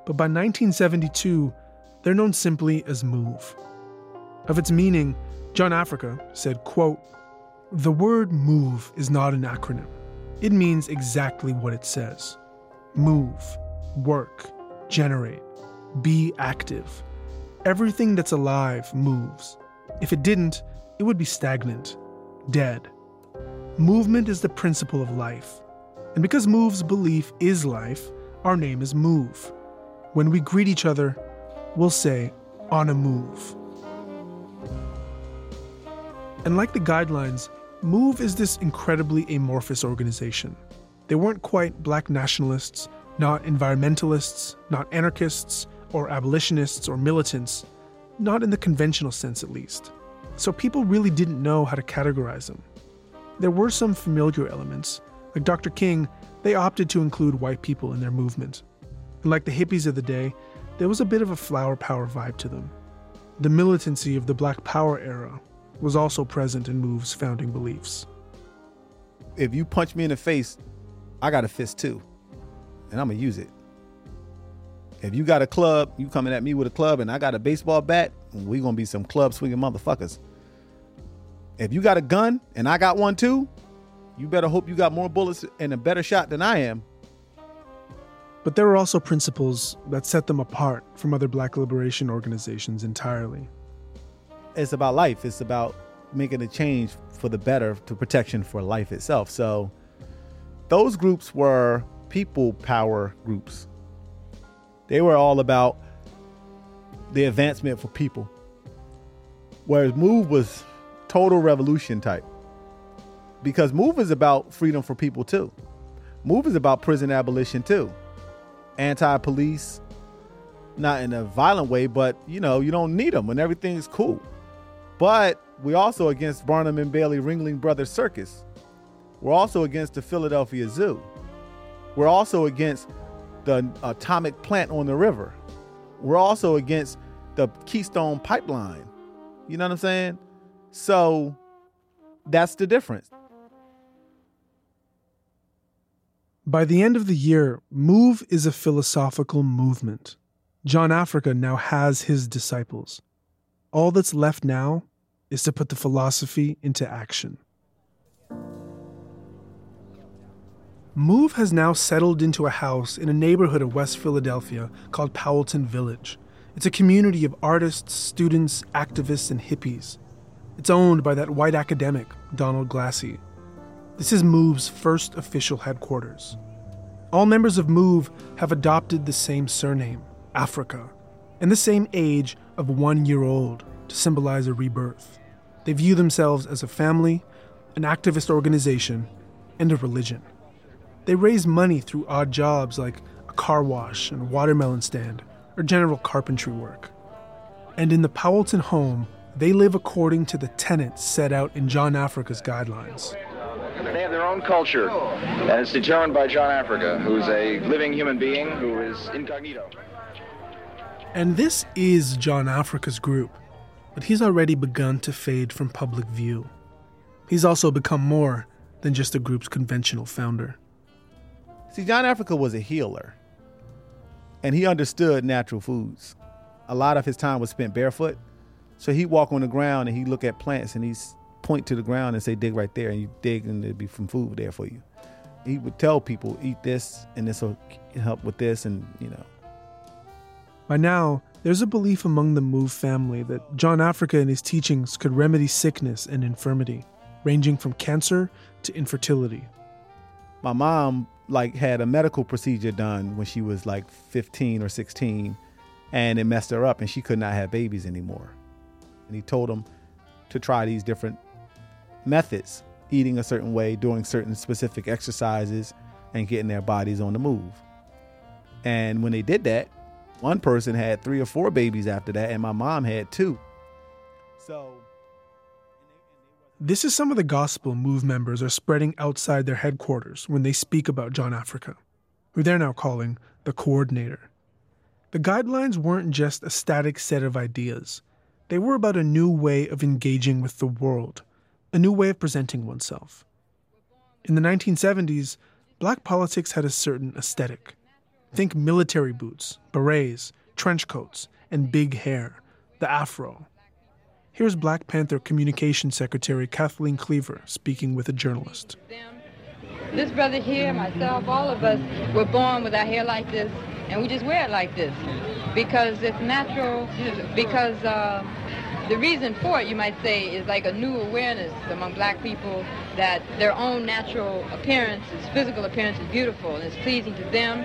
Speaker 5: But by 1972, they're known simply as MOVE. Of its meaning, John Africa said, quote, The word move is not an acronym. It means exactly what it says. Move, work, generate, be active. Everything that's alive moves. If it didn't, it would be stagnant, dead. Movement is the principle of life. And because Move's belief is life, our name is Move. When we greet each other, we'll say, on a move. And like the guidelines, MOVE is this incredibly amorphous organization. They weren't quite black nationalists, not environmentalists, not anarchists, or abolitionists or militants, not in the conventional sense at least. So people really didn't know how to categorize them. There were some familiar elements. Like Dr. King, they opted to include white people in their movement. And like the hippies of the day, there was a bit of a flower power vibe to them. The militancy of the Black Power era was also present in MOVE's founding beliefs.
Speaker 7: If you punch me in the face, I got a fist too, and I'm gonna use it. If you got a club, you coming at me with a club, and I got a baseball bat, we gonna be some club swinging motherfuckers. If you got a gun and I got one too, you better hope you got more bullets and a better shot than I am.
Speaker 5: But there are also principles that set them apart from other black liberation organizations entirely.
Speaker 7: It's about life. It's about making a change for the better to protection for life itself. So those groups were people power groups. They were all about the advancement for people. Whereas Move was total revolution type. Because Move is about freedom for people too. Move is about prison abolition too. Anti police, not in a violent way, but you know, you don't need them when everything's cool. But we're also against Barnum and Bailey Ringling Brothers Circus. We're also against the Philadelphia Zoo. We're also against the atomic plant on the river. We're also against the Keystone Pipeline. You know what I'm saying? So that's the difference.
Speaker 5: By the end of the year, Move is a philosophical movement. John Africa now has his disciples. All that's left now is to put the philosophy into action. Move has now settled into a house in a neighborhood of West Philadelphia called Powelton Village. It's a community of artists, students, activists, and hippies. It's owned by that white academic, Donald Glassey. This is Move's first official headquarters. All members of Move have adopted the same surname, Africa, and the same age of one year old to symbolize a rebirth. They view themselves as a family, an activist organization, and a religion. They raise money through odd jobs like a car wash and a watermelon stand or general carpentry work. And in the Powelton home, they live according to the tenets set out in John Africa's guidelines.
Speaker 30: They have their own culture, and it's determined by John Africa, who's a living human being who is incognito.
Speaker 5: And this is John Africa's group, but he's already begun to fade from public view. He's also become more than just the group's conventional founder.
Speaker 7: See, John Africa was a healer, and he understood natural foods. A lot of his time was spent barefoot, so he'd walk on the ground and he'd look at plants and he'd point to the ground and say, "Dig right there," and you dig, and there'd be some food there for you. He would tell people, "Eat this, and this will help with this," and you know.
Speaker 5: By now, there's a belief among the Move family that John Africa and his teachings could remedy sickness and infirmity, ranging from cancer to infertility.
Speaker 7: My mom like had a medical procedure done when she was like 15 or 16 and it messed her up and she could not have babies anymore. And he told them to try these different methods, eating a certain way, doing certain specific exercises and getting their bodies on the move. And when they did that, one person had three or four babies after that, and my mom had two. So.
Speaker 5: This is some of the gospel move members are spreading outside their headquarters when they speak about John Africa, who they're now calling the coordinator. The guidelines weren't just a static set of ideas, they were about a new way of engaging with the world, a new way of presenting oneself. In the 1970s, black politics had a certain aesthetic. Think military boots, berets, trench coats, and big hair, the afro. Here's Black Panther Communications Secretary Kathleen Cleaver speaking with a journalist.
Speaker 31: This brother here, myself, all of us were born with our hair like this, and we just wear it like this because it's natural, because uh, the reason for it, you might say, is like a new awareness among black people that their own natural appearance, physical appearance is beautiful and it's pleasing to them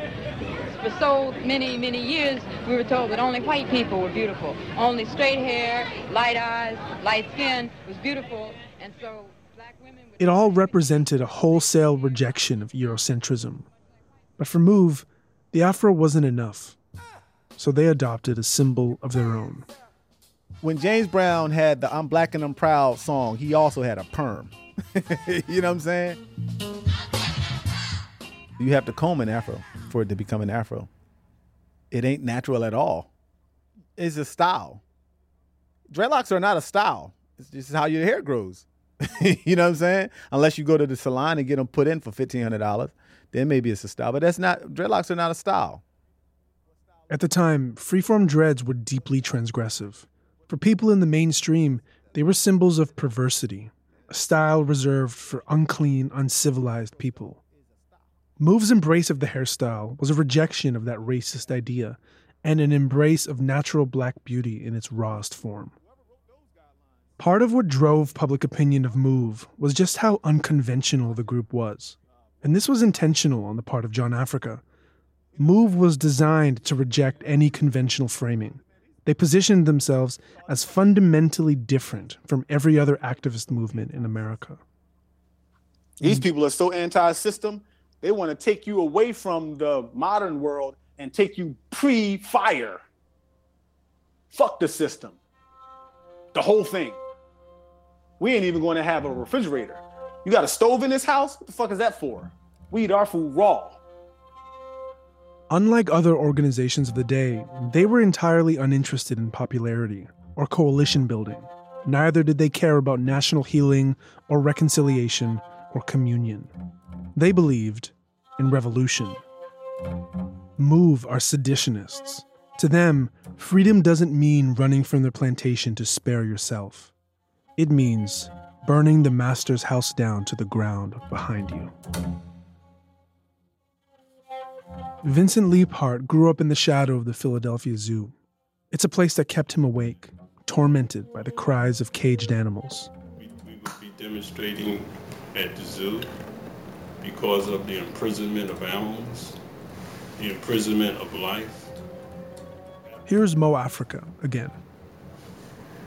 Speaker 31: for so many, many years, we were told that only white people were beautiful. Only straight hair, light eyes, light skin was beautiful. And so black women.
Speaker 5: It all represented a wholesale rejection of Eurocentrism. But for Move, the afro wasn't enough. So they adopted a symbol of their own.
Speaker 7: When James Brown had the I'm Black and I'm Proud song, he also had a perm. you know what I'm saying? You have to comb an afro for it to become an afro. It ain't natural at all. It's a style. Dreadlocks are not a style. It's just how your hair grows. you know what I'm saying? Unless you go to the salon and get them put in for fifteen hundred dollars, then maybe it's a style. But that's not dreadlocks are not a style.
Speaker 5: At the time, freeform dreads were deeply transgressive. For people in the mainstream, they were symbols of perversity, a style reserved for unclean, uncivilized people. Move's embrace of the hairstyle was a rejection of that racist idea and an embrace of natural black beauty in its rawest form. Part of what drove public opinion of Move was just how unconventional the group was. And this was intentional on the part of John Africa. Move was designed to reject any conventional framing, They positioned themselves as fundamentally different from every other activist movement in America.
Speaker 7: These people are so anti-system, they want to take you away from the modern world and take you pre-fire. Fuck the system. The whole thing. We ain't even going to have a refrigerator. You got a stove in this house? What the fuck is that for? We eat our food raw.
Speaker 5: Unlike other organizations of the day, they were entirely uninterested in popularity or coalition building. Neither did they care about national healing or reconciliation or communion. They believed in revolution. Move are seditionists. To them, freedom doesn't mean running from the plantation to spare yourself. It means burning the master's house down to the ground behind you. Vincent Leaphart grew up in the shadow of the Philadelphia Zoo. It's a place that kept him awake, tormented by the cries of caged animals.
Speaker 29: We would be demonstrating at the zoo because of the imprisonment of animals, the imprisonment of life.
Speaker 5: Here's Mo Africa again.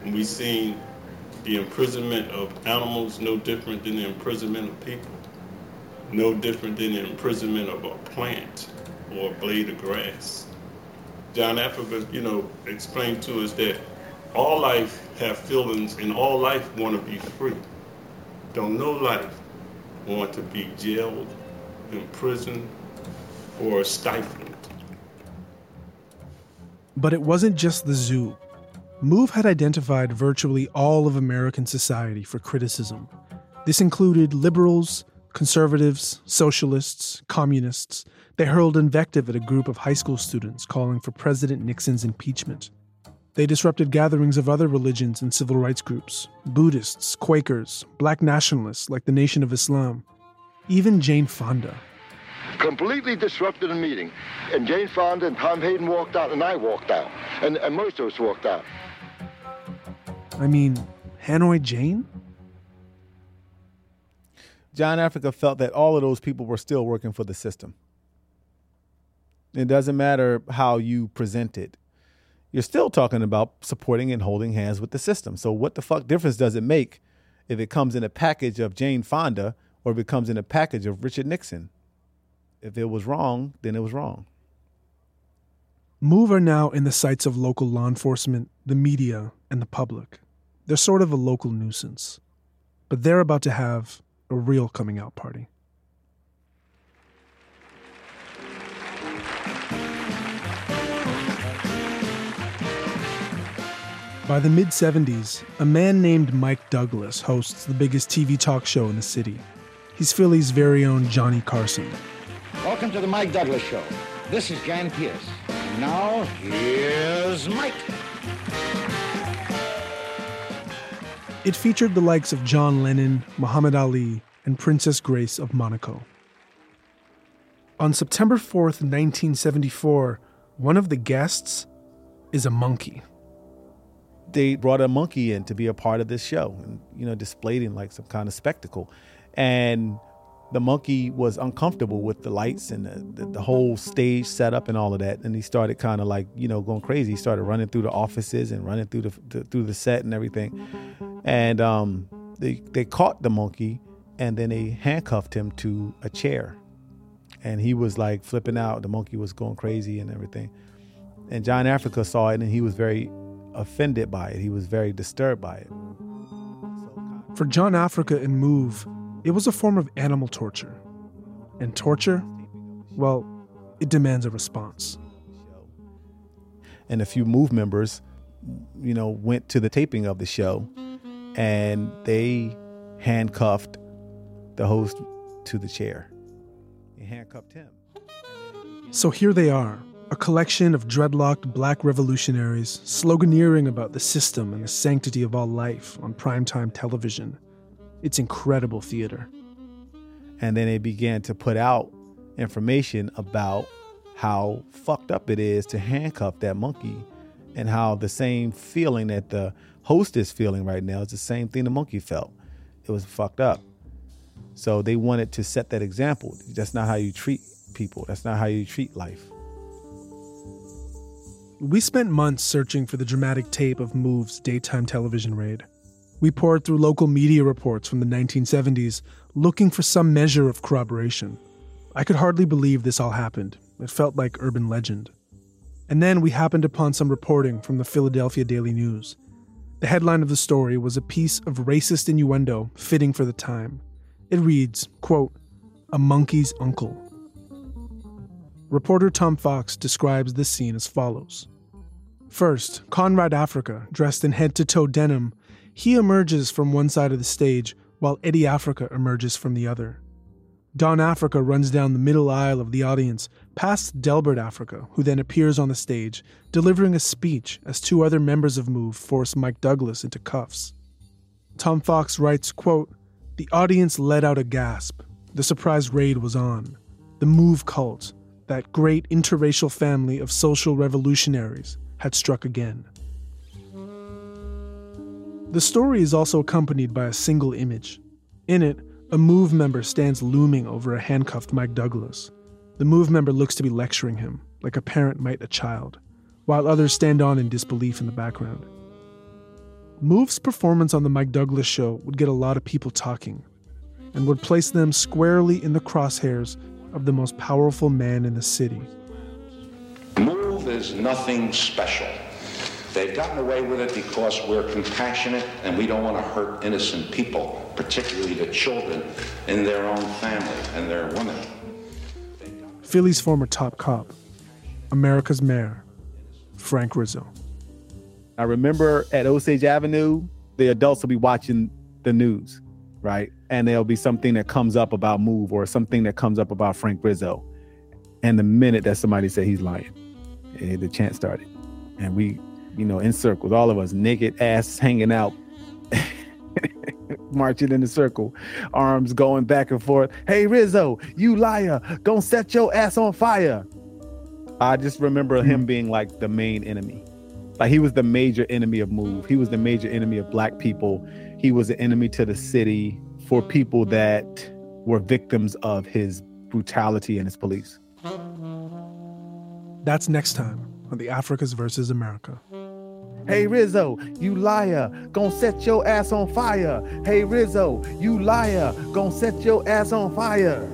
Speaker 29: And we seen the imprisonment of animals no different than the imprisonment of people, no different than the imprisonment of a plant or a blade of grass. John Africa, you know, explained to us that all life have feelings and all life want to be free. Don't no life want to be jailed, imprisoned, or stifled.
Speaker 5: But it wasn't just the zoo. Move had identified virtually all of American society for criticism. This included liberals, conservatives, socialists, communists. They hurled invective at a group of high school students calling for President Nixon's impeachment. They disrupted gatherings of other religions and civil rights groups Buddhists, Quakers, black nationalists like the Nation of Islam, even Jane Fonda.
Speaker 32: Completely disrupted a meeting. And Jane Fonda and Tom Hayden walked out, and I walked out. And, and most of us walked out.
Speaker 5: I mean, Hanoi Jane?
Speaker 7: John Africa felt that all of those people were still working for the system. It doesn't matter how you present it. You're still talking about supporting and holding hands with the system. So what the fuck difference does it make if it comes in a package of Jane Fonda or if it comes in a package of Richard Nixon? If it was wrong, then it was wrong.
Speaker 5: Move are now in the sights of local law enforcement, the media, and the public. They're sort of a local nuisance. But they're about to have a real coming out party. By the mid 70s, a man named Mike Douglas hosts the biggest TV talk show in the city. He's Philly's very own Johnny Carson.
Speaker 33: Welcome to the Mike Douglas Show. This is Jan Pierce. And now, here's Mike.
Speaker 5: It featured the likes of John Lennon, Muhammad Ali, and Princess Grace of Monaco. On September 4th, 1974, one of the guests is a monkey.
Speaker 7: They brought a monkey in to be a part of this show and, you know, displayed in like some kind of spectacle. And the monkey was uncomfortable with the lights and the, the, the whole stage setup and all of that. And he started kind of like, you know, going crazy. He started running through the offices and running through the, the through the set and everything. And um, they, they caught the monkey and then they handcuffed him to a chair. And he was like flipping out. The monkey was going crazy and everything. And John Africa saw it and he was very offended by it. He was very disturbed by it.
Speaker 5: For John Africa and Move, it was a form of animal torture. And torture, well, it demands a response.
Speaker 7: And a few Move members, you know, went to the taping of the show and they handcuffed the host to the chair. They handcuffed him.
Speaker 5: So here they are, a collection of dreadlocked black revolutionaries sloganeering about the system and the sanctity of all life on primetime television. It's incredible theater.
Speaker 7: And then they began to put out information about how fucked up it is to handcuff that monkey and how the same feeling that the host is feeling right now is the same thing the monkey felt. It was fucked up. So they wanted to set that example. That's not how you treat people. That's not how you treat life.
Speaker 5: We spent months searching for the dramatic tape of Move's daytime television raid. We poured through local media reports from the 1970s looking for some measure of corroboration. I could hardly believe this all happened. It felt like urban legend. And then we happened upon some reporting from the Philadelphia Daily News. The headline of the story was a piece of racist innuendo fitting for the time. It reads, quote, A monkey's uncle. Reporter Tom Fox describes this scene as follows. First, Conrad Africa, dressed in head to toe denim, he emerges from one side of the stage while Eddie Africa emerges from the other. Don Africa runs down the middle aisle of the audience past Delbert Africa, who then appears on the stage, delivering a speech as two other members of Move force Mike Douglas into cuffs. Tom Fox writes, quote, The audience let out a gasp. The surprise raid was on. The Move cult, that great interracial family of social revolutionaries, had struck again. The story is also accompanied by a single image. In it, a MOVE member stands looming over a handcuffed Mike Douglas. The MOVE member looks to be lecturing him, like a parent might a child, while others stand on in disbelief in the background. MOVE's performance on the Mike Douglas show would get a lot of people talking, and would place them squarely in the crosshairs of the most powerful man in the city.
Speaker 34: Move is nothing special. They've gotten away with it because we're compassionate and we don't want to hurt innocent people, particularly the children in their own family and their women.
Speaker 5: Philly's former top cop, America's mayor, Frank Rizzo.
Speaker 7: I remember at Osage Avenue, the adults will be watching the news, right? And there'll be something that comes up about Move or something that comes up about Frank Rizzo. And the minute that somebody said he's lying, eh, the chant started. And we you know, in circles, all of us naked, ass hanging out, marching in a circle, arms going back and forth. Hey Rizzo, you liar, gonna set your ass on fire. I just remember him being like the main enemy. Like he was the major enemy of Move. He was the major enemy of black people. He was an enemy to the city for people that were victims of his brutality and his police.
Speaker 5: That's next time on the Africas versus America.
Speaker 7: Hey Rizzo, you liar, gonna set your ass on fire. Hey Rizzo, you liar, gonna set your ass on fire.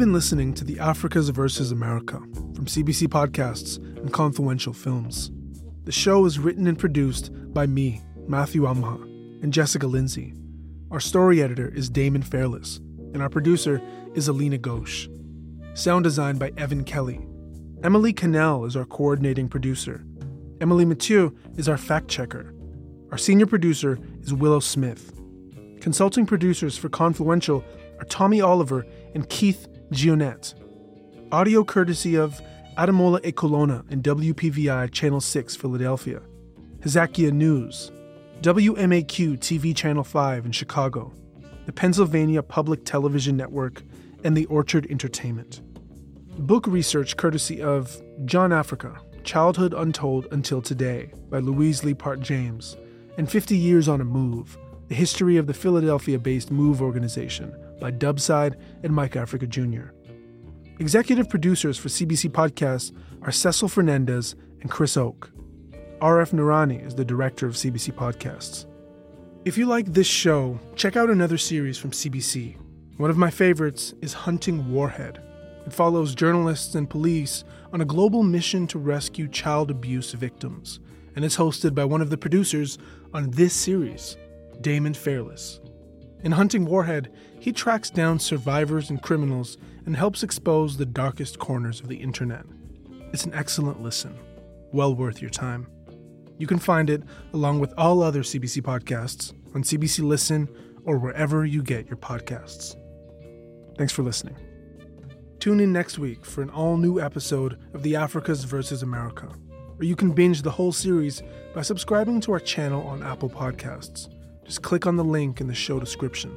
Speaker 5: Been listening to the Africas versus America from CBC Podcasts and Confluential Films. The show is written and produced by me, Matthew Amha, and Jessica Lindsay. Our story editor is Damon Fairless, and our producer is Alina Ghosh. Sound design by Evan Kelly. Emily Cannell is our coordinating producer. Emily Mathieu is our fact checker. Our senior producer is Willow Smith. Consulting producers for Confluential are Tommy Oliver and Keith Gionette. Audio courtesy of Adamola Ekolona and WPVI Channel 6 Philadelphia. Hezakia News. WMAQ TV Channel 5 in Chicago. The Pennsylvania Public Television Network and the Orchard Entertainment. Book research courtesy of John Africa, Childhood Untold Until Today by Louise Leaphart James, and 50 Years on a Move, the history of the Philadelphia based Move organization by Dubside and Mike Africa Jr. Executive producers for CBC Podcasts are Cecil Fernandez and Chris Oke. Arif Noorani is the director of CBC Podcasts. If you like this show, check out another series from CBC. One of my favorites is Hunting Warhead. It follows journalists and police on a global mission to rescue child abuse victims, and is hosted by one of the producers on this series, Damon Fairless. In Hunting Warhead, he tracks down survivors and criminals and helps expose the darkest corners of the internet. It's an excellent listen, well worth your time. You can find it along with all other CBC podcasts on CBC Listen or wherever you get your podcasts. Thanks for listening. Tune in next week for an all new episode of The Africas versus America, or you can binge the whole series by subscribing to our channel on Apple Podcasts. Just click on the link in the show description.